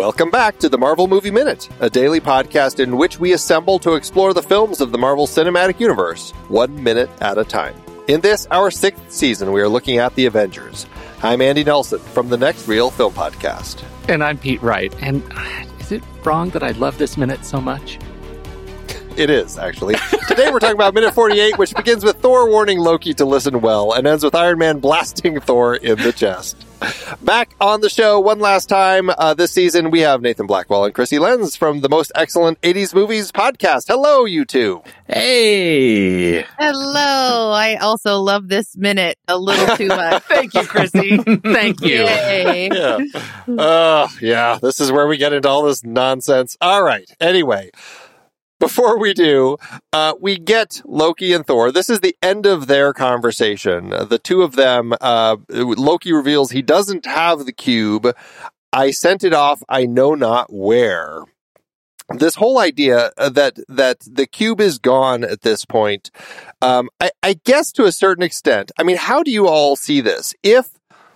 Welcome back to the Marvel Movie Minute, a daily podcast in which we assemble to explore the films of the Marvel Cinematic Universe, one minute at a time. In this, our sixth season, we are looking at the Avengers. I'm Andy Nelson from the Next Reel Film Podcast. And I'm Pete Wright. And is it wrong that I love this minute so much? It is, actually. Today we're talking about minute 48, which begins with Thor warning Loki to listen well and ends with Iron Man blasting Thor in the chest. Back on the show one last time uh, this season, we have Nathan Blackwell and Krissy Lenz from the Most Excellent 80s Movies podcast. Hello, you two. Hey. Hello. I also love this minute a little too much. Thank you, Krissy. Thank you. Yay. Yeah. Uh, yeah, this is where we get into all this nonsense. All right. Anyway, before we do, uh, we get Loki and Thor. This is the end of their conversation. Uh, the two of them, uh, Loki reveals he doesn't have the cube. I sent it off, I know not where. This whole idea uh, that that the cube is gone at this point, um, I, I guess to a certain extent. I mean, how do you all see this? If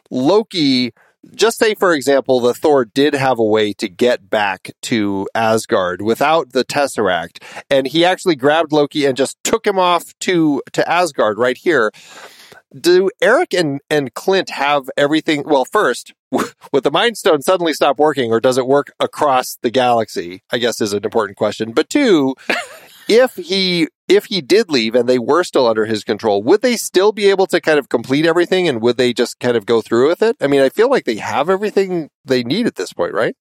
Loki just say, for example, the Thor did have a way to get back to Asgard without the Tesseract, and he actually grabbed Loki and just took him off to to Asgard right here. Do Erik and, and Clint have everything? Well, first, would the Mind Stone suddenly stop working, or does it work across the galaxy? I guess is an important question. But two, if he if he did leave and they were still under his control, would they still be able to kind of complete everything and would they just kind of go through with it? I mean, I feel like they have everything they need at this point, right?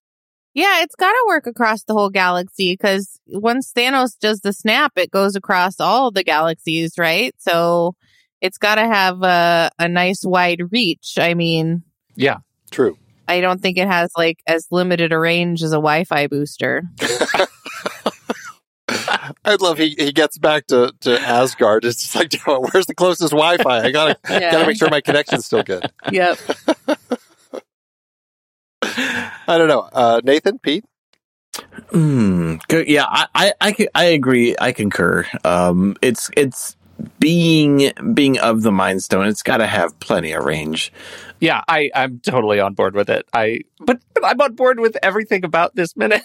Yeah, it's got to work across the whole galaxy because once Thanos does the snap, it goes across all the galaxies, right? So it's got to have a, a nice wide reach. I mean, Yeah. True. I don't think it has like as limited a range as a Wi Fi booster. I'd love he, he gets back to, to Asgard. It's just like, where's the closest Wi-Fi? I gotta Yeah. gotta make sure my connection's still good. Yep. I don't know. Uh, Nathan, Pete, Hmm. Good. Yeah, I agree. I concur. Um, it's, it's being, being of the Mind Stone. It's got to have plenty of range. Yeah, I, I'm totally on board with it. I but, but I'm on board with everything about this minute.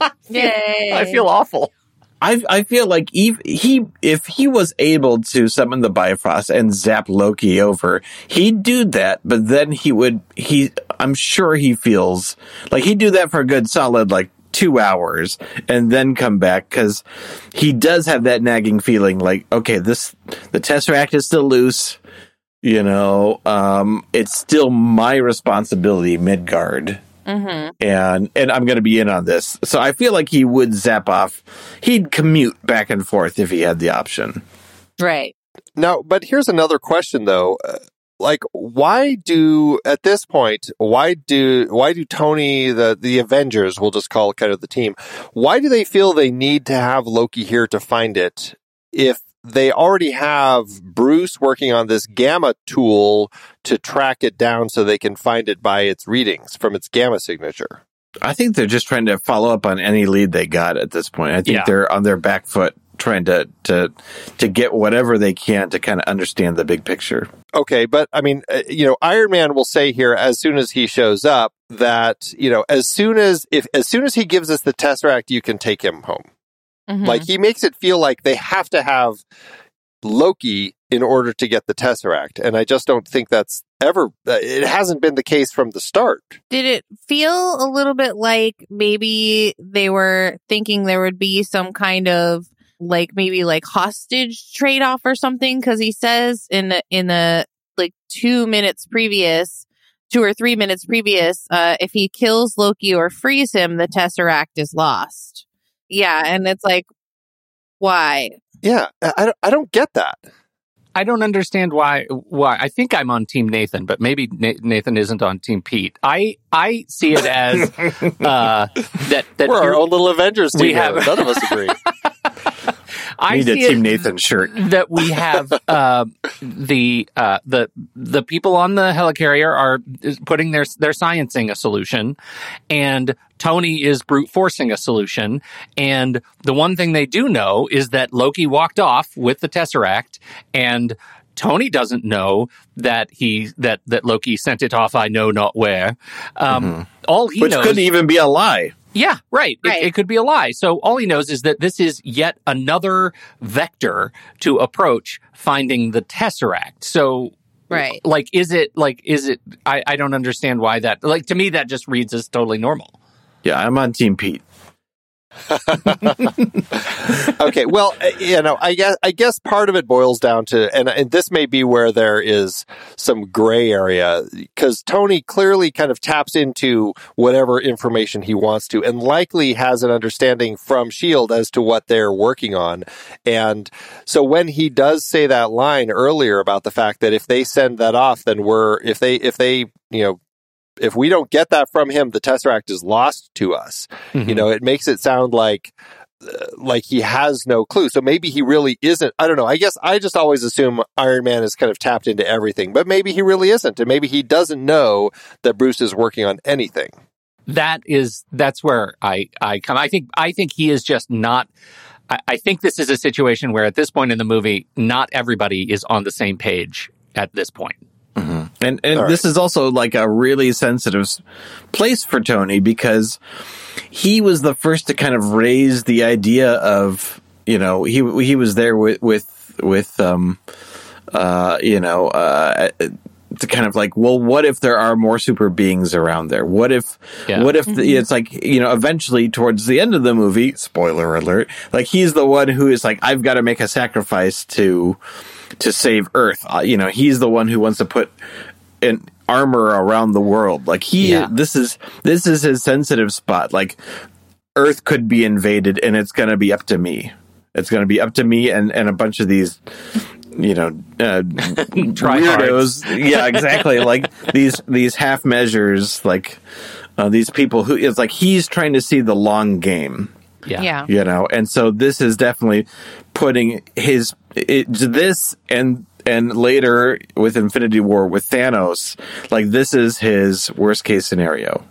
I feel- Yay. I feel awful. I, I feel like if he, if he was able to summon the Bifrost and zap Loki over, he'd do that, but then he would, he, I'm sure he feels like he'd do that for a good solid, like, two hours and then come back because he does have that nagging feeling like, okay, this, the Tesseract is still loose. You know, um, it's still my responsibility, Midgard hmm and and I'm going to be in on this. So I feel like he would zap off. He'd commute back and forth if he had the option. Right. Now, but here's another question though. Uh, like, why do at this point? Why do why do Tony the the Avengers? We'll just call it kind of the team. Why do they feel they need to have Loki here to find it? If they already have Bruce working on this gamma tool to track it down so they can find it by its readings from its gamma signature. I think they're just trying to follow up on any lead they got at this point. I think Yeah. they're on their back foot trying to to to get whatever they can to kind of understand the big picture. Okay, but I mean, uh, you know, Iron Man will say here as soon as he shows up that you know, as soon as if as soon as he gives us the Tesseract, you can take him home. Mhm. Like he makes it feel like they have to have Loki in order to get the Tesseract, and I just don't think that's ever. Uh, it hasn't been the case from the start. Did it feel a little bit like maybe they were thinking there would be some kind of like maybe like hostage trade off or something? Because he says in the in the like two minutes previous, two or three minutes previous, uh, if he kills Loki or frees him, the Tesseract is lost. Yeah, and it's like, why? Yeah, I, I don't- I don't get that. I don't understand why. Why I think I'm on Team Nathan, but maybe Nathan isn't on Team Pete. I I see it as uh, that that We're our own little Avengers team. we here. have- None of us agree. I Need a Team Nathan shirt. that we have uh, the uh, the the people on the helicarrier are putting their their sciencing a solution, and Tony is brute forcing a solution. And the one thing they do know is that Loki walked off with the Tesseract, and Tony doesn't know that he that that Loki sent it off. I know not where. Um, All he Which knows, could even be a lie. Yeah, right. It- It, could be a lie. So all he knows is that this is yet another vector to approach finding the Tesseract. So. Right. Like, is it like, is it, I, I don't understand why that, like, to me, that just reads as totally normal. Yeah, I'm on Team Pete. okay, well, uh, you know, I guess I guess part of it boils down to, and, and this may be where there is some gray area because Tony clearly kind of taps into whatever information he wants to, and likely has an understanding from Shield as to what they're working on, and so when he does say that line earlier about the fact that if they send that off, then we're if they if they you know if we don't get that from him, the Tesseract is lost to us. You know, it makes it sound like uh, like he has no clue. So maybe he really isn't. I don't know. I guess I just always assume Iron Man is kind of tapped into everything, but maybe he really isn't, and maybe he doesn't know that Bruce is working on anything. that is that's where I I come. I think I think he is just not. I, I think this is a situation where at this point in the movie, not everybody is on the same page at this point. And and All right. this is also like a really sensitive place for Tony because he was the first to kind of raise the idea of you know he he was there with with with um uh you know uh to kind of like well what if there are more super beings around there what if Yeah. what if the, it's like you know eventually towards the end of the movie spoiler alert like he's the one who is like I've got to make a sacrifice to to save Earth. Uh, you know, he's the one who wants to put an armor around the world. Like he, Yeah. this is this is his sensitive spot. Like Earth could be invaded, and it's going to be up to me. It's going to be up to me and and a bunch of these. You know, uh, weirdos. Yeah, exactly. like these these half measures. Like uh, these people who it's like he's trying to see the long game Yeah. Yeah. you know and so this is definitely putting his it, this and and later with infinity war with thanos like this is his worst case scenario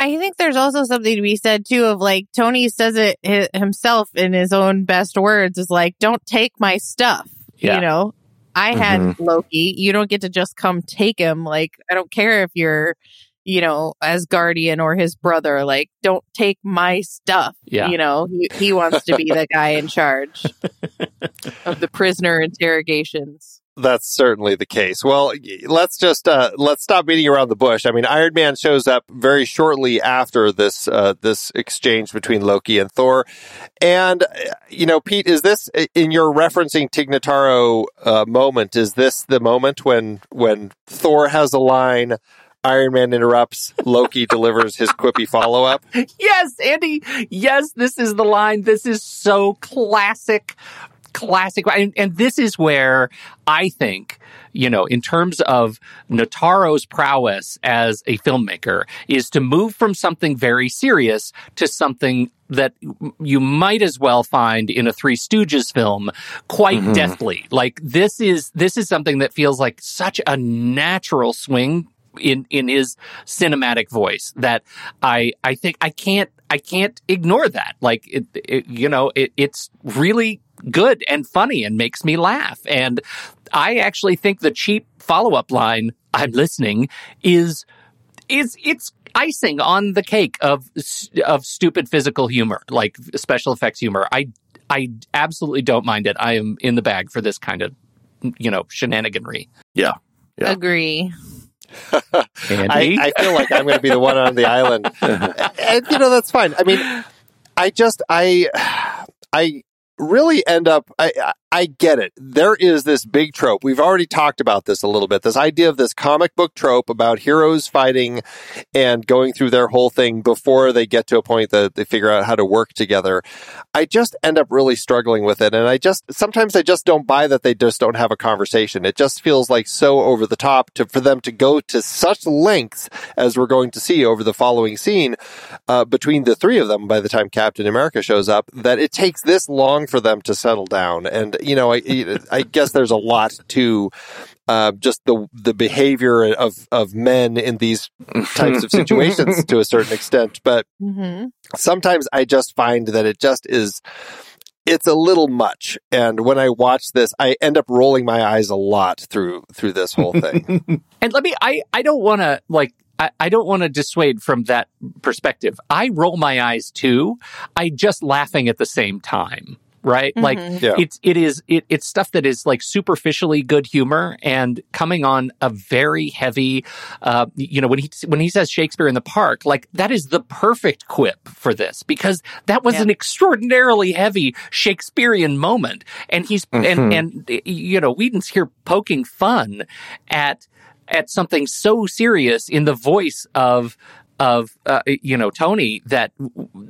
I think there's also something to be said too of like Tony says it himself in his own best words is like, don't take my stuff. Yeah. You know, I had Mhm. Loki. You don't get to just come take him. Like, I don't care if you're, you know, Asgardian or his brother. Like, don't take my stuff. Yeah. You know, he, he wants to be the guy in charge of the prisoner interrogations. That's certainly the case. Well, let's just uh, let's stop beating around the bush. I mean, Iron Man shows up very shortly after this uh, this exchange between Loki and Thor, and uh, you know, Pete, is this in your referencing Tig Notaro uh, moment? Is this the moment when when Thor has a line? Iron Man interrupts. Loki delivers his quippy follow up. Yes, Andy. Yes, this is the line. This is so classic, classic. And, and this is where I think, you know, in terms of Notaro's prowess as a filmmaker, is to move from something very serious to something that you might as well find in a Three Stooges film quite Mhm. deftly. Like this is this is something that feels like such a natural swing in in his cinematic voice that I I think I can't I can't ignore that. Like it, it you know it, it's really good and funny and makes me laugh. And I actually think the cheap follow up line "I'm listening" is is it's icing on the cake of of stupid physical humor, like special effects humor. I I absolutely don't mind it. I am in the bag for this kind of you know shenaniganry. Yeah. Yeah. Agree. I, I feel like I'm going to be the one on the island. and you know that's fine. I mean, I just I I really end up I I- get it. There is this big trope. We've already talked about this a little bit. This idea of this comic book trope about heroes fighting and going through their whole thing before they get to a point that they figure out how to work together. I just end up really struggling with it and I just sometimes I just don't buy that they just don't have a conversation. It just feels like so over the top to for them to go to such lengths as we're going to see over the following scene uh, between the three of them by the time Captain America shows up that it takes this long for them to settle down. And you know, I I guess there's a lot to uh, just the the behavior of of men in these types of situations to a certain extent, but hmm sometimes I just find that it just is it's a little much. And when I watch this, I end up rolling my eyes a lot through through this whole thing. And let me, I, I don't want to like, I, I don't want to dissuade from that perspective. I roll my eyes too. I just laughing at the same time. Right. Like Mhm. Yeah. it's, it is, it, it's stuff that is like superficially good humor and coming on a very heavy, uh, you know, when he, when he says Shakespeare in the park, like that is the perfect quip for this because that was Yeah. an extraordinarily heavy Shakespearean moment. And he's, and, and, you know, Whedon's here poking fun at, at something so serious in the voice of of uh, you know Tony that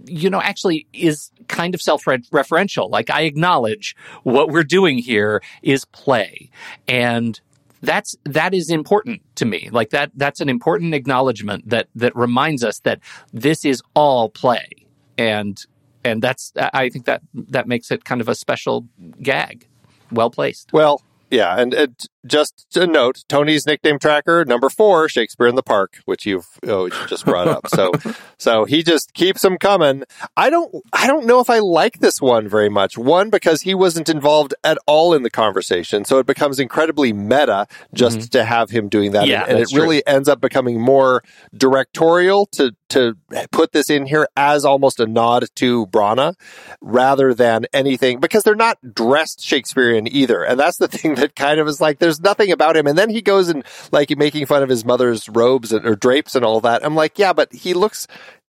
you know actually is kind of self-referential. Like I acknowledge what we're doing here is play. And that's that is important to me. Like that that's an important acknowledgement that that reminds us that this is all play. And and that's I think that that makes it kind of a special gag. Well placed. Well, yeah, and, and just a note, Tony's nickname tracker number four, Shakespeare in the Park, which you've oh, just brought up. So, so he just keeps them coming. I don't, I don't know if I like this one very much. One because he wasn't involved at all in the conversation, so it becomes incredibly meta just mm-hmm. to have him doing that, Yeah, and, and it that's true. really ends up becoming more directorial to to put this in here as almost a nod to Branagh rather than anything because they're not dressed Shakespearean either. And that's the thing that kind of is like, there's nothing about him. And then he goes and like making fun of his mother's robes and, or drapes and all that. I'm like, yeah, but he looks,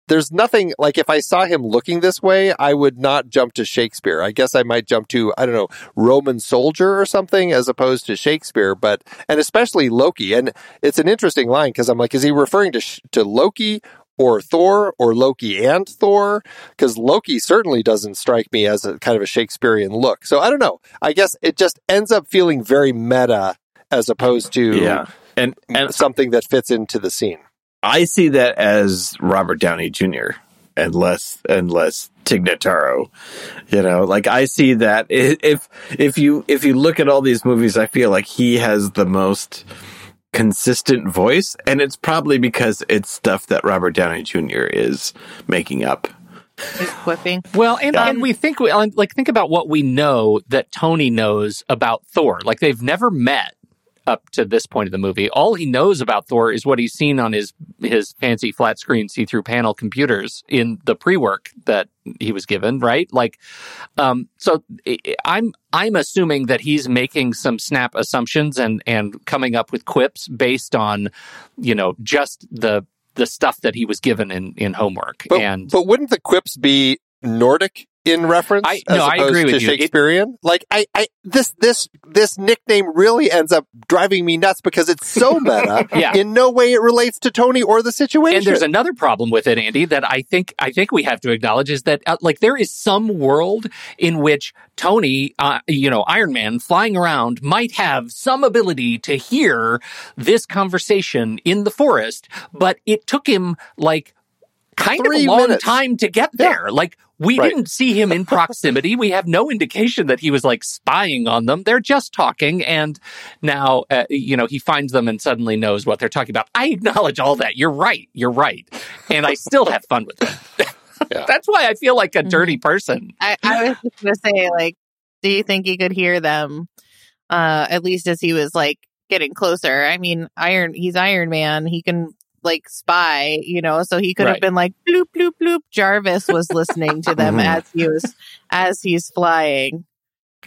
there's nothing like if I saw him looking this way, I would not jump to Shakespeare. I guess I might jump to, I don't know, Roman soldier or something as opposed to Shakespeare, but, and especially Loki. And it's an interesting line because I'm like, is he referring to, to Loki or Thor or Loki and Thor because Loki certainly doesn't strike me as a kind of a Shakespearean look. So I don't know. I guess it just ends up feeling very meta as opposed to Yeah. And and something that fits into the scene. I see that as Robert Downey Jr. and less and less Tig Notaro. You know, like I see that if if you if you look at all these movies, I feel like he has the most consistent voice, and it's probably because it's stuff that Robert Downey Jr. is making up. He's quipping. Well, and, Yeah. and we think, we- like, think about what we know that Tony knows about Thor. Like, they've never met up to this point of the movie. All he knows about Thor is what he's seen on his his fancy flat screen see through panel computers in the pre work that he was given. Right? Like, um, so I'm I'm assuming that he's making some snap assumptions and and coming up with quips based on, you know, just the the stuff that he was given in in homework. But, and but wouldn't the quips be Nordic in reference I- as no, I agree to with you. It- Shakespearean? like I, I this this this nickname really ends up driving me nuts because it's so meta. Yeah. In no way it relates to Tony or the situation. And there's another problem with it, Andy, that I think I think we have to acknowledge is that uh, like there is some world in which Tony, uh, you know, Iron Man flying around might have some ability to hear this conversation in the forest, but it took him like kind Three of a long minutes. time to get Yeah. there. Like we Right. didn't see him in proximity. we have no indication that he was like spying on them. They're just talking, and now uh, you know he finds them and suddenly knows what they're talking about. I acknowledge all that. You're right. You're right, and I still have fun with it. Yeah. That's why I feel like a dirty person. I, I was gonna say, like, do you think he could hear them? Uh, at least as he was like getting closer. I mean, Iron, he's Iron Man. He can like spy, you know. So he could Right. have been like bloop bloop bloop. Jarvis was listening to them Mhm. as he was as he's flying.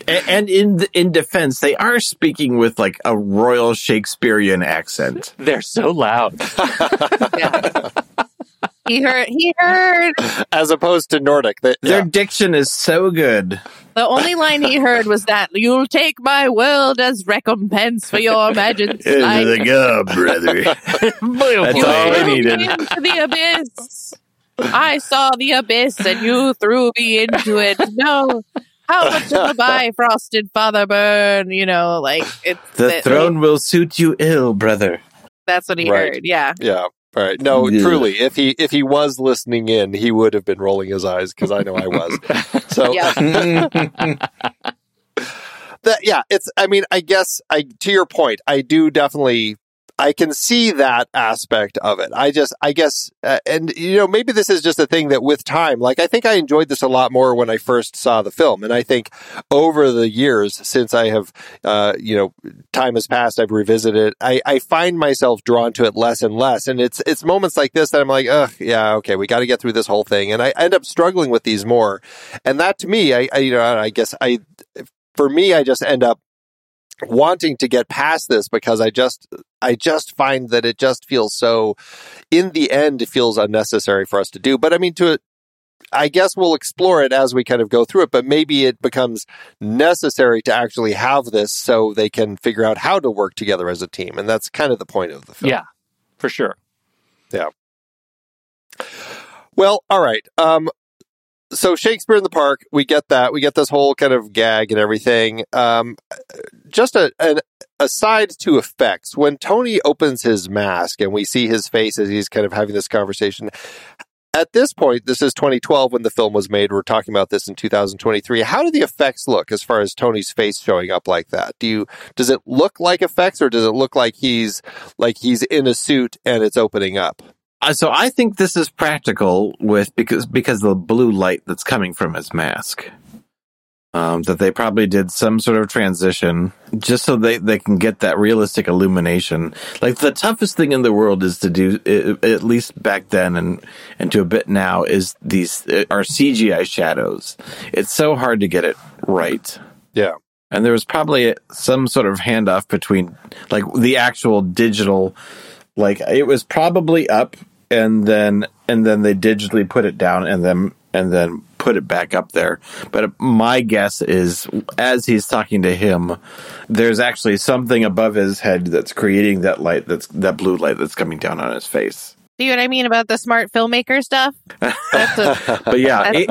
A- And in the, in defense, they are speaking with like a royal Shakespearean accent. They're so loud. Yeah. he heard. He heard. as opposed to Nordic. They, Their yeah. diction is so good. The only line he heard was that you'll take my world as recompense for your imagined sight. go, brother. That's You all I needed. into the abyss. I saw the abyss and you threw me into it. No. How much of a bifrosted father burn? You know, like it's The it- throne will suit you ill, brother. That's what he Right. heard. Yeah. Yeah. All right. No, Yeah. truly, if he if he was listening in, he would have been rolling his eyes because I know I was. So Yeah. that yeah, it's. I mean, I guess I to your point, I do definitely. I can see that aspect of it. I just, I guess, uh, and you know, maybe this is just a thing that with time, like I think I enjoyed this a lot more when I first saw the film, and I think over the years since I have, uh, you know, time has passed, I've revisited. It. I, I find myself drawn to it less and less, and it's it's moments like this that I'm like, ugh, yeah, okay, we got to get through this whole thing, and I end up struggling with these more, and that to me, I, I you know, I guess I, for me, I just end up wanting to get past this because I just I just find that it just feels so in the end it feels unnecessary for us to do. But I mean to I guess we'll explore it as we kind of go through it, but maybe it becomes necessary to actually have this so they can figure out how to work together as a team. And that's kind of the point of the film. Yeah, for sure. Yeah. Well, all right. Um, so Shakespeare in the Park, we get that. We get this whole kind of gag and everything. Um, just a, an aside to effects, when Tony opens his mask and we see his face as he's kind of having this conversation. At this point, this is 2012 when the film was made. We're talking about this in 2023. How do the effects look as far as Tony's face showing up like that? Do you does it look like effects or does it look like he's like he's in a suit and it's opening up? Uh, so I think this is practical with because because of the blue light that's coming from his mask. Um, that they probably did some sort of transition just so they, they can get that realistic illumination. Like the toughest thing in the world is to do, at least back then and, and to a bit now, is these uh, are CGI shadows. It's so hard to get it right. Yeah. And there was probably some sort of handoff between like the actual digital, like it was probably up and then, and then they digitally put it down and then, and then put it back up there. But my guess is as he's talking to him, there's actually something above his head that's creating that light that's, that blue light that's coming down on his face. See what I mean about the smart filmmaker stuff? What, But yeah, it-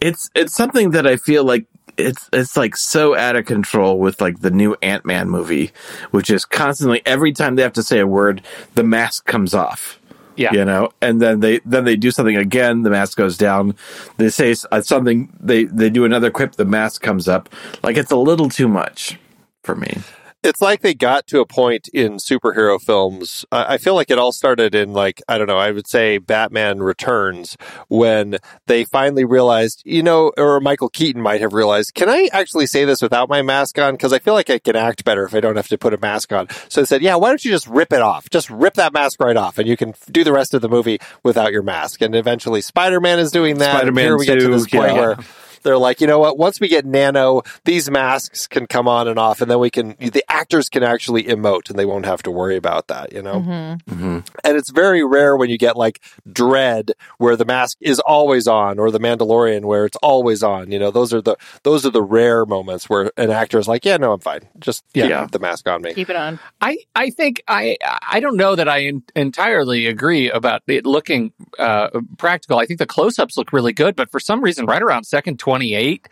it's it's something that I feel like it's it's like so out of control with like the new Ant Man movie, which is constantly every time they have to say a word, the mask comes off. Yeah. You know, and then they then they do something again, the mask goes down. They say uh, something, they they do another quip, the mask comes up. Like it's a little too much for me. It's like they got to a point in superhero films. I I feel like it all started in like I don't know. I would say Batman Returns when they finally realized, you know, or Michael Keaton might have realized, can I actually say this without my mask on? Because I feel like I can act better if I don't have to put a mask on. So they said, yeah, why don't you just rip it off? Just rip that mask right off, and you can do the rest of the movie without your mask. And eventually, Spider Man is doing that. Spider-Man Here we get to this point yeah. where they're like, you know what? Once we get nano, these masks can come on and off, and then we can, the actors can actually emote and they won't have to worry about that, you know? Mm-hmm. And it's very rare when you get like Dredd, where the mask is always on, or the Mandalorian, where it's always on. You know, those are the, those are the rare moments where an actor is like, yeah, no, I'm fine. Just keep Yeah. the mask on me. keep it on. I, I think I I don't know that I en- entirely agree about it looking uh, practical. I think the close-ups look really good, but for some reason, right around second twenty-eight,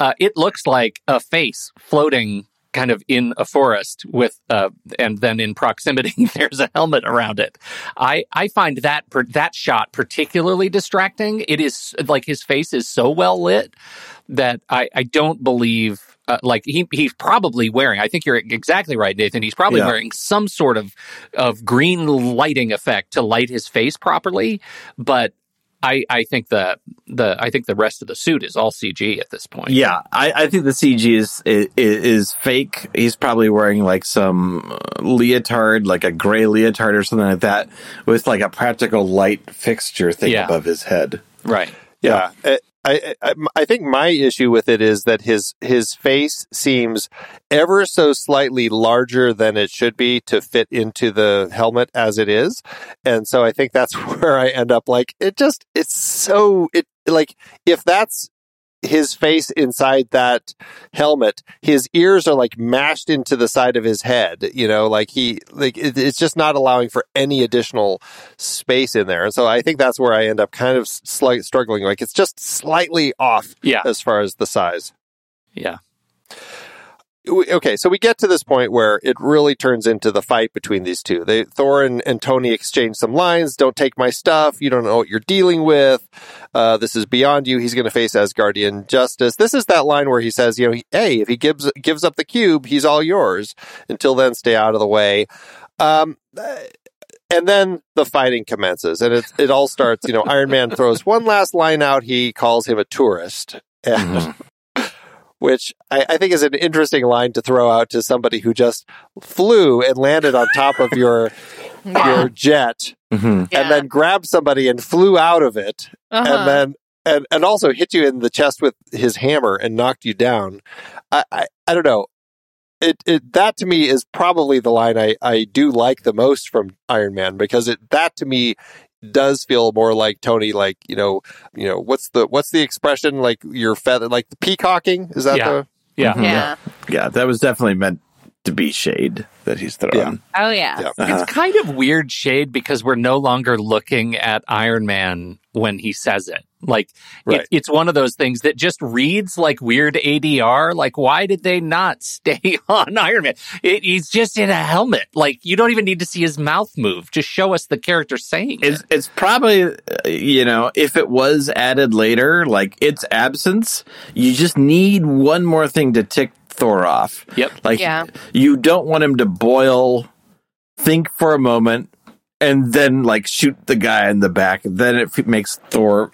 uh, it looks like a face floating kind of in a forest with uh, and then in proximity there's a helmet around it. I I find that per, that shot particularly distracting. It is like his face is so well lit that I I don't believe. Uh, like he he's probably wearing. I think you're exactly right, Nathan. He's probably Yeah. wearing some sort of of green lighting effect to light his face properly. But I I think the the I think the rest of the suit is all CG at this point. Yeah, I, I think the CG is, is is fake. He's probably wearing like some uh, leotard, like a gray leotard or something like that, with like a practical light fixture thing Yeah. above his head. Right. Yeah. I, I, I, I think my issue with it is that his his face seems ever so slightly larger than it should be to fit into the helmet as it is, and so I think that's where I end up. Like it just it's so it like if that's his face inside that helmet, his ears are like mashed into the side of his head. You know, like he like it, it's just not allowing for any additional space in there. And so I think that's where I end up kind of slight struggling. Like it's just slightly off Yeah. as far as the size. Yeah. Okay, so we get to this point where it really turns into the fight between these two. They Thor and, and Tony exchange some lines. Don't take my stuff. You don't know what you're dealing with. Uh, this is beyond you. He's going to face Asgardian justice. This is that line where he says, you know, he- hey, if he gives gives up the cube, he's all yours. Until then, stay out of the way. Um, uh, and then the fighting commences, and it it all starts. You know, Iron Man throws one last line out. He calls him a tourist, and which I, I think is an interesting line to throw out to somebody who just flew and landed on top of your Yeah. your jet, Mhm. Yeah. and then grabbed somebody and flew out of it, Uh-huh. and then and and also hit you in the chest with his hammer and knocked you down. I I, I don't know. It, it that to me is probably the line I, I do like the most from Iron Man because it that to me does feel more like Tony like you know you know what's the what's the expression like your feather like the peacocking is that Yeah. the Yeah. Mhm. yeah. Yeah, that was definitely meant to be shade that he's throwing. Yeah. Oh yeah. Yeah. Uh-huh. It's kind of weird shade because we're no longer looking at Iron Man when he says it. Like Right. it, it's one of those things that just reads like weird ADR. Like why did they not stay on Iron Man? It, he's just in a helmet. Like you don't even need to see his mouth move. Just show us the character saying It's it. it's probably uh, you know if it was added later, like its absence, you just need one more thing to tick Thor off. Yep. Like Yeah. you don't want him to boil, think for a moment, and then like shoot the guy in the back. Then it f- makes Thor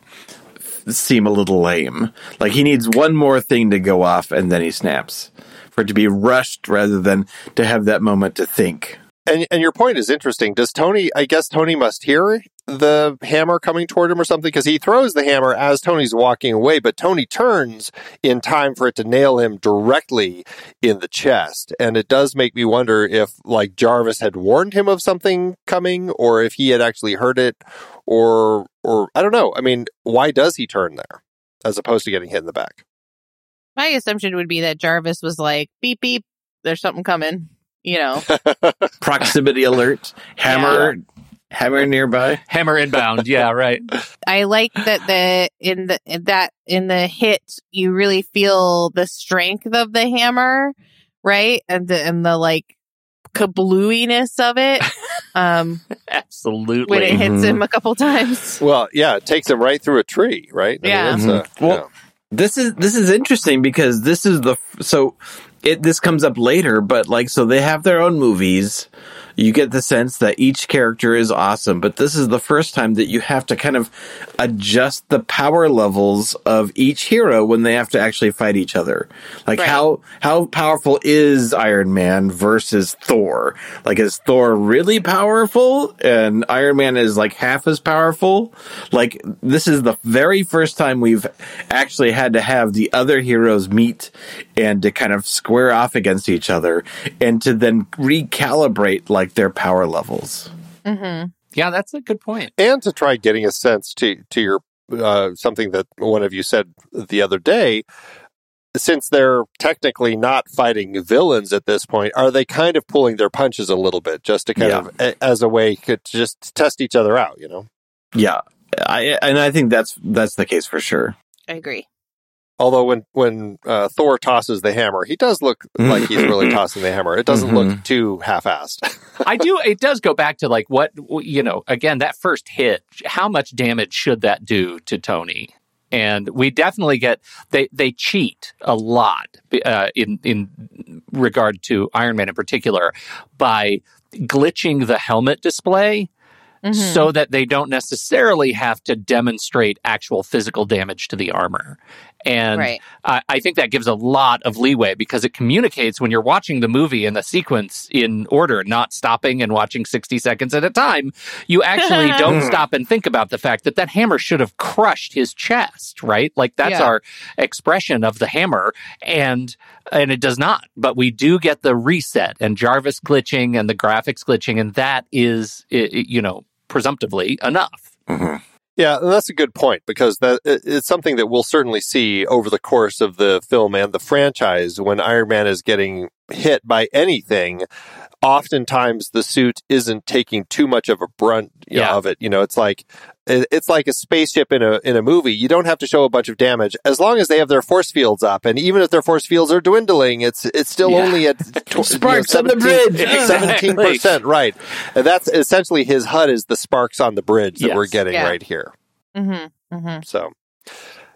f- seem a little lame. Like he needs one more thing to go off, and then he snaps. For it to be rushed rather than to have that moment to think. And and your point is interesting. Does Tony? I guess Tony must hear the hammer coming toward him or something because he throws the hammer as Tony's walking away, but Tony turns in time for it to nail him directly in the chest. And it does make me wonder if like Jarvis had warned him of something coming, or if he had actually heard it, or or I don't know. I mean, why does he turn there as opposed to getting hit in the back? My assumption would be that Jarvis was like, beep beep, there's something coming. You know. Proximity alert, hammer, hammer nearby. Hammer inbound. yeah, right. I like that the in the in that in the hit you really feel the strength of the hammer, right? And the and the like kablooiness of it. Um Absolutely. when it hits Mhm. him a couple times. Well, yeah, it takes him right through a tree, right? I mean, Yeah. it's, uh, Mhm. Well, This is this is interesting because this is the so it this comes up later, but like so they have their own movies. You get the sense that each character is awesome, but this is the first time that you have to kind of adjust the power levels of each hero when they have to actually fight each other. Like Right. how how powerful is Iron Man versus Thor? Like is Thor really powerful and Iron Man is like half as powerful? Like this is the very first time we've actually had to have the other heroes meet and to kind of square off against each other and to then recalibrate like their power levels. Mm-hmm. yeah, that's a good point. and to try getting a sense to to your uh, something that one of you said the other day. Since they're technically not fighting villains at this point, are they kind of pulling their punches a little bit just to kind Yeah. of a, as a way to just test each other out? You know. Yeah. I and I think that's that's the case for sure. I agree. Although when when uh, Thor tosses the hammer, he does look like he's really tossing the hammer. It doesn't look too half-assed. I do. It does go back to like what you know. Again, that first hit. How much damage should that do to Tony? And we definitely get they they cheat a lot uh, in in regard to Iron Man in particular by glitching the helmet display Mhm. so that they don't necessarily have to demonstrate actual physical damage to the armor. And right. I, I think that gives a lot of leeway because it communicates when you're watching the movie and the sequence in order, not stopping and watching 60 seconds at a time. You actually don't stop and think about the fact that that hammer should have crushed his chest, right? Like that's Yeah. our expression of the hammer. And, and it does not, but we do get the reset and Jarvis glitching and the graphics glitching. And that is, i- i- you know, presumptively enough. Mm-hmm. Yeah, and that's a good point because that it's something that we'll certainly see over the course of the film and the franchise when Iron Man is getting hit by anything. Oftentimes, the suit isn't taking too much of a brunt you know, of it. You know, it's like it's like a spaceship in a in a movie. You don't have to show a bunch of damage as long as they have their force fields up, and even if their force fields are dwindling, it's it's still Yeah. only at tw- Sparks on the bridge. seventeen percent, right? And that's essentially his HUD is the sparks on the bridge that Yes. we're getting Yeah. right here. Mm-hmm. Mm-hmm. So,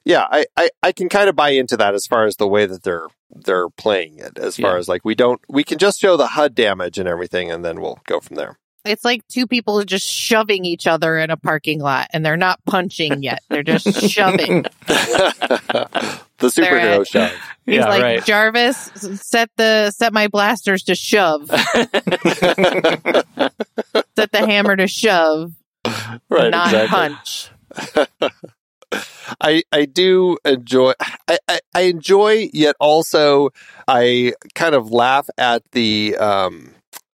yeah, I, I, I can kind of buy into that as far as the way that they're they're playing it. As far Yeah. as like we don't we can just show the HUD damage and everything, and then we'll go from there. It's like two people just shoving each other in a parking lot and they're not punching yet. They're just shoving. the superhero at- shove. He's yeah, like, right. Jarvis, set the set my blasters to shove. set the hammer to shove, Right, not exactly. punch. I I do enjoy I, I, I enjoy yet also I kind of laugh at the um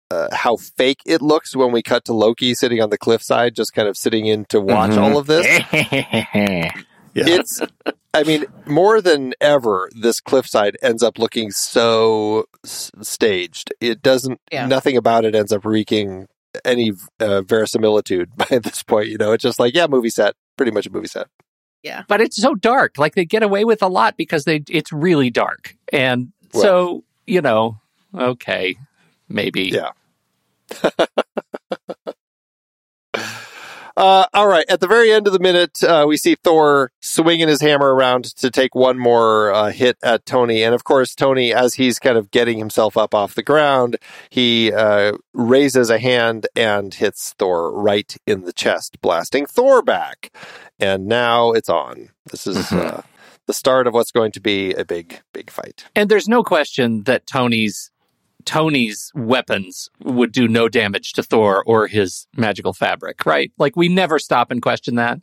uh, how fake it looks when we cut to Loki sitting on the cliffside, just kind of sitting in to watch Mhm. all of this. It's, I mean, more than ever, this cliffside ends up looking so s- staged. It doesn't, Yeah. nothing about it ends up reeking any uh, verisimilitude by this point. You know, it's just like, yeah, movie set, pretty much a movie set. But it's so dark. Like they get away with a lot because they it's really dark, and so you know, okay, maybe. Yeah. Uh, all right. At the very end of the minute, uh, we see Thor swinging his hammer around to take one more uh, hit at Tony. And of course, Tony, as he's kind of getting himself up off the ground, he uh, raises a hand and hits Thor right in the chest, blasting Thor back. And now it's on. This is Mhm. uh, the start of what's going to be a big, big fight. And there's no question that Tony's Tony's weapons would do no damage to Thor or his magical fabric, right? Like we never stop and question that.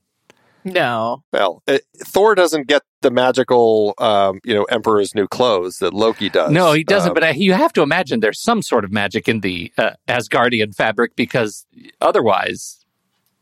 No. Well, uh Thor doesn't get the magical, um, you know, Emperor's new clothes that Loki does. No, he doesn't. Um, but I, you have to imagine there's some sort of magic in the uh, Asgardian fabric because otherwise,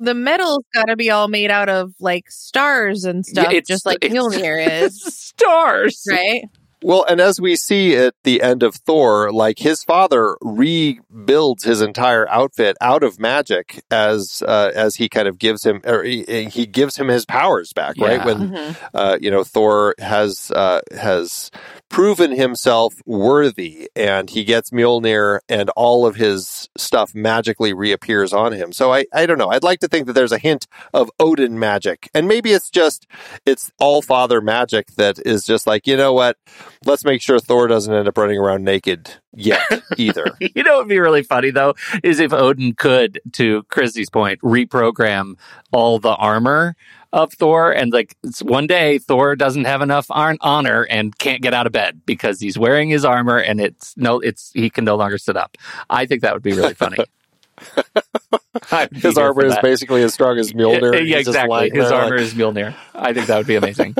The metal's got to be all made out of like stars and stuff, Yeah, it's- just like it's- Mjolnir is, stars. right? Well, and as we see at the end of Thor, like his father rebuilds his entire outfit out of magic as uh, as he kind of gives him or he, he gives him his powers back, right? Yeah. When Mhm. uh, you know Thor has uh, has proven himself worthy, and he gets Mjolnir, and all of his stuff magically reappears on him. So I I don't know. I'd like to think that there's a hint of Odin magic, and maybe it's just it's all father magic that is just like you know what. Let's make sure Thor doesn't end up running around naked yet either. You know what would be really funny though is if Odin could, to Krissy's point, reprogram all the armor of Thor, and like it's one day Thor doesn't have enough honor and can't get out of bed because he's wearing his armor, and it's no, it's he can no longer sit up. I think that would be really funny. His armor is basically as strong as Mjolnir. Yeah, yeah, exactly. His armor like, is Mjolnir. I think that would be amazing.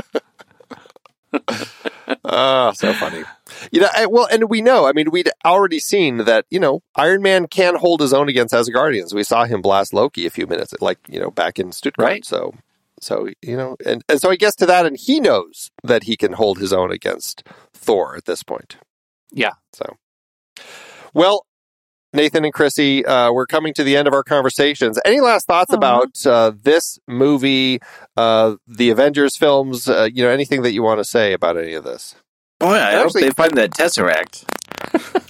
Oh, so funny. You know, I, well, and we know, I mean, we'd already seen that, you know, Iron Man can hold his own against Asgardians. We saw him blast Loki a few minutes, like, you know, back in Stuttgart. Right. So, so, you know, and, and so I guess to that and he knows that he can hold his own against Thor at this point. Yeah. So, well, Nathan and Krissy, uh, we're coming to the end of our conversations. Any last thoughts Aw. about uh, this movie, uh, the Avengers films? Uh, you know, anything that you want to say about any of this? Boy, I hope they find that Tesseract.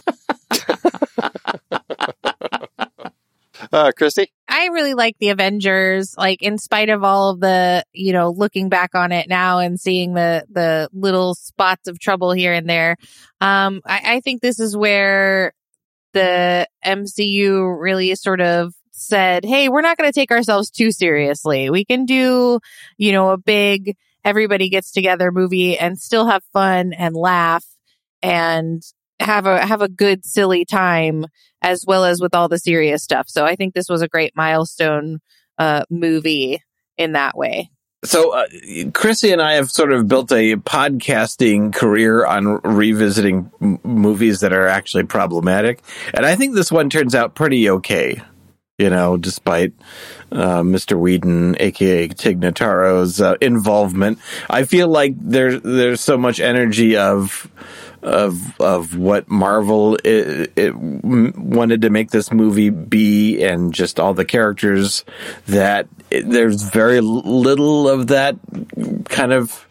Uh, Krissy? I really like the Avengers. Like, in spite of all of the, you know, looking back on it now and seeing the the little spots of trouble here and there, um, I, I think this is where the MCU really sort of said, "Hey, we're not going to take ourselves too seriously. We can do, you know, a big everybody gets together movie and still have fun and laugh and have a have a good silly time." as well as with all the serious stuff. So I think this was a great milestone uh, movie in that way. So, uh, Krissy and I have sort of built a podcasting career on revisiting m- movies that are actually problematic. And I think this one turns out pretty okay, you know, despite uh, Mr. Whedon, aka Tig Notaro's uh, involvement. I feel like there, there's so much energy of of of what Marvel it, it wanted to make this movie be, and just all the characters that it, there's very little of that kind of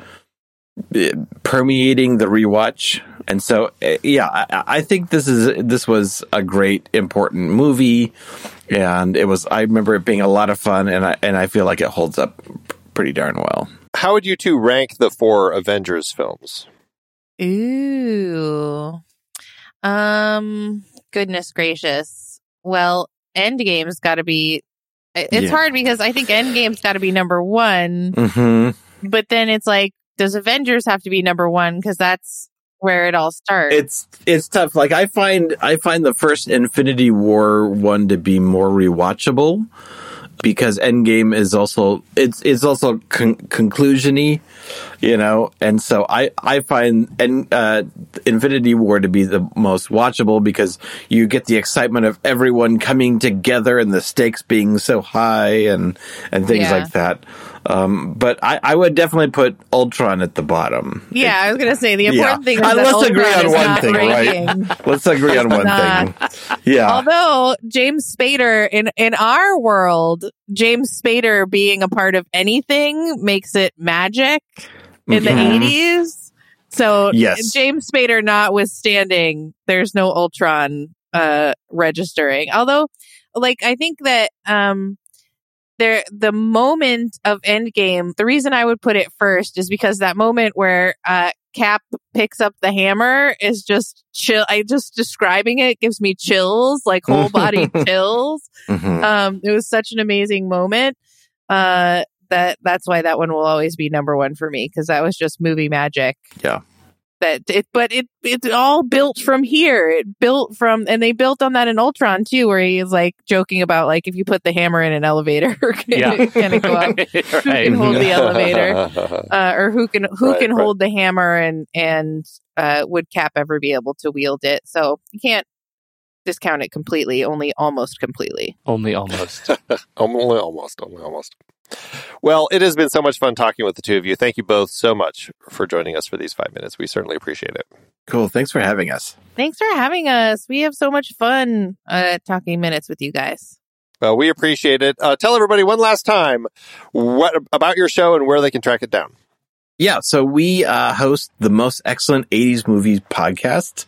permeating the rewatch. And so, eh, yeah, I, I think this is this was a great important movie, and it was. I remember it being a lot of fun, and I and I feel like it holds up pretty darn well. How would you two rank the four Avengers films? Ooh. Um, goodness gracious. Well, Endgame's got to be. It's Yeah. hard because I think Endgame's got to be number one, Mm-hmm. but then it's like, does Avengers have to be number one? Because that's where it all starts. It's it's tough. Like I find I find the first Infinity War one to be more rewatchable because Endgame is also it's it's also con- conclusiony, you know, and so I I find and uh, Infinity War to be the most watchable because you get the excitement of everyone coming together and the stakes being so high and and things Yeah. like that. Um, but I, I would definitely put Ultron at the bottom. yeah, I was gonna say the Yeah. important thing is Uh, that let's agree on one thing, right? Let's agree on one not. thing. Yeah. Although James Spader in in our world, James Spader being a part of anything makes it magic in the Mhm. 80s. So Yes. James Spader notwithstanding, there's no Ultron uh registering. Although like I think that um there the moment of Endgame, the reason I would put it first is because that moment where uh Cap picks up the hammer is just chill. I just describing it gives me chills, like whole body chills. Mhm. Um, it was such an amazing moment. Uh, that that's why that one will always be number one for me because that was just movie magic. Yeah. That it, but it it's all built from here. It built from, and they built on that in Ultron too, where he's like joking about like if you put the hammer in an elevator, can, Yeah. it, can it go up? Who can hold the elevator? uh, or who can who Right, can right. hold the hammer and and uh, would Cap ever be able to wield it? So you can't discount it completely, only almost completely. Only almost. only almost, only almost. Well, it has been so much fun talking with the two of you. Thank you both so much for joining us for these five minutes. We certainly appreciate it. Cool. Thanks for having us. Thanks for having us. We have so much fun uh, talking minutes with you guys. Well, we appreciate it. Uh, tell everybody one last time what about your show and where they can track it down. Yeah, so we uh, host the most excellent '80s movies podcast,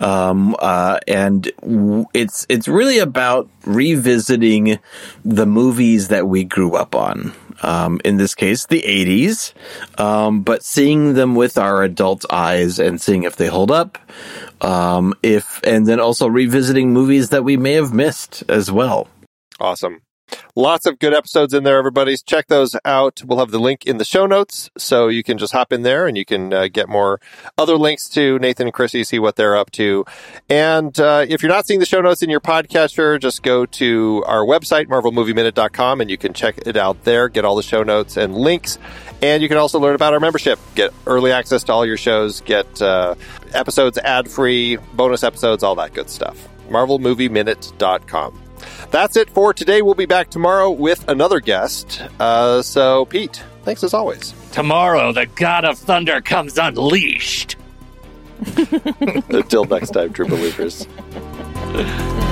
um, uh, and w- it's it's really about revisiting the movies that we grew up on. Um, in this case, the '80s, um, but seeing them with our adult eyes and seeing if they hold up. Um, if and then also revisiting movies that we may have missed as well. Awesome. Lots of good episodes in there, everybody. Check those out. We'll have the link in the show notes, so you can just hop in there and you can uh, get more other links to Nathan and Krissy, see what they're up to. And uh, if you're not seeing the show notes in your podcatcher, just go to our website, marvelmovieminute.com, and you can check it out there, get all the show notes and links. And you can also learn about our membership, get early access to all your shows, get uh, episodes ad free, bonus episodes, all that good stuff. marvelmovieminute.com. That's it for today. We'll be back tomorrow with another guest. Uh, so, Pete, thanks as always. Tomorrow, the God of Thunder comes unleashed. Until next time, true believers.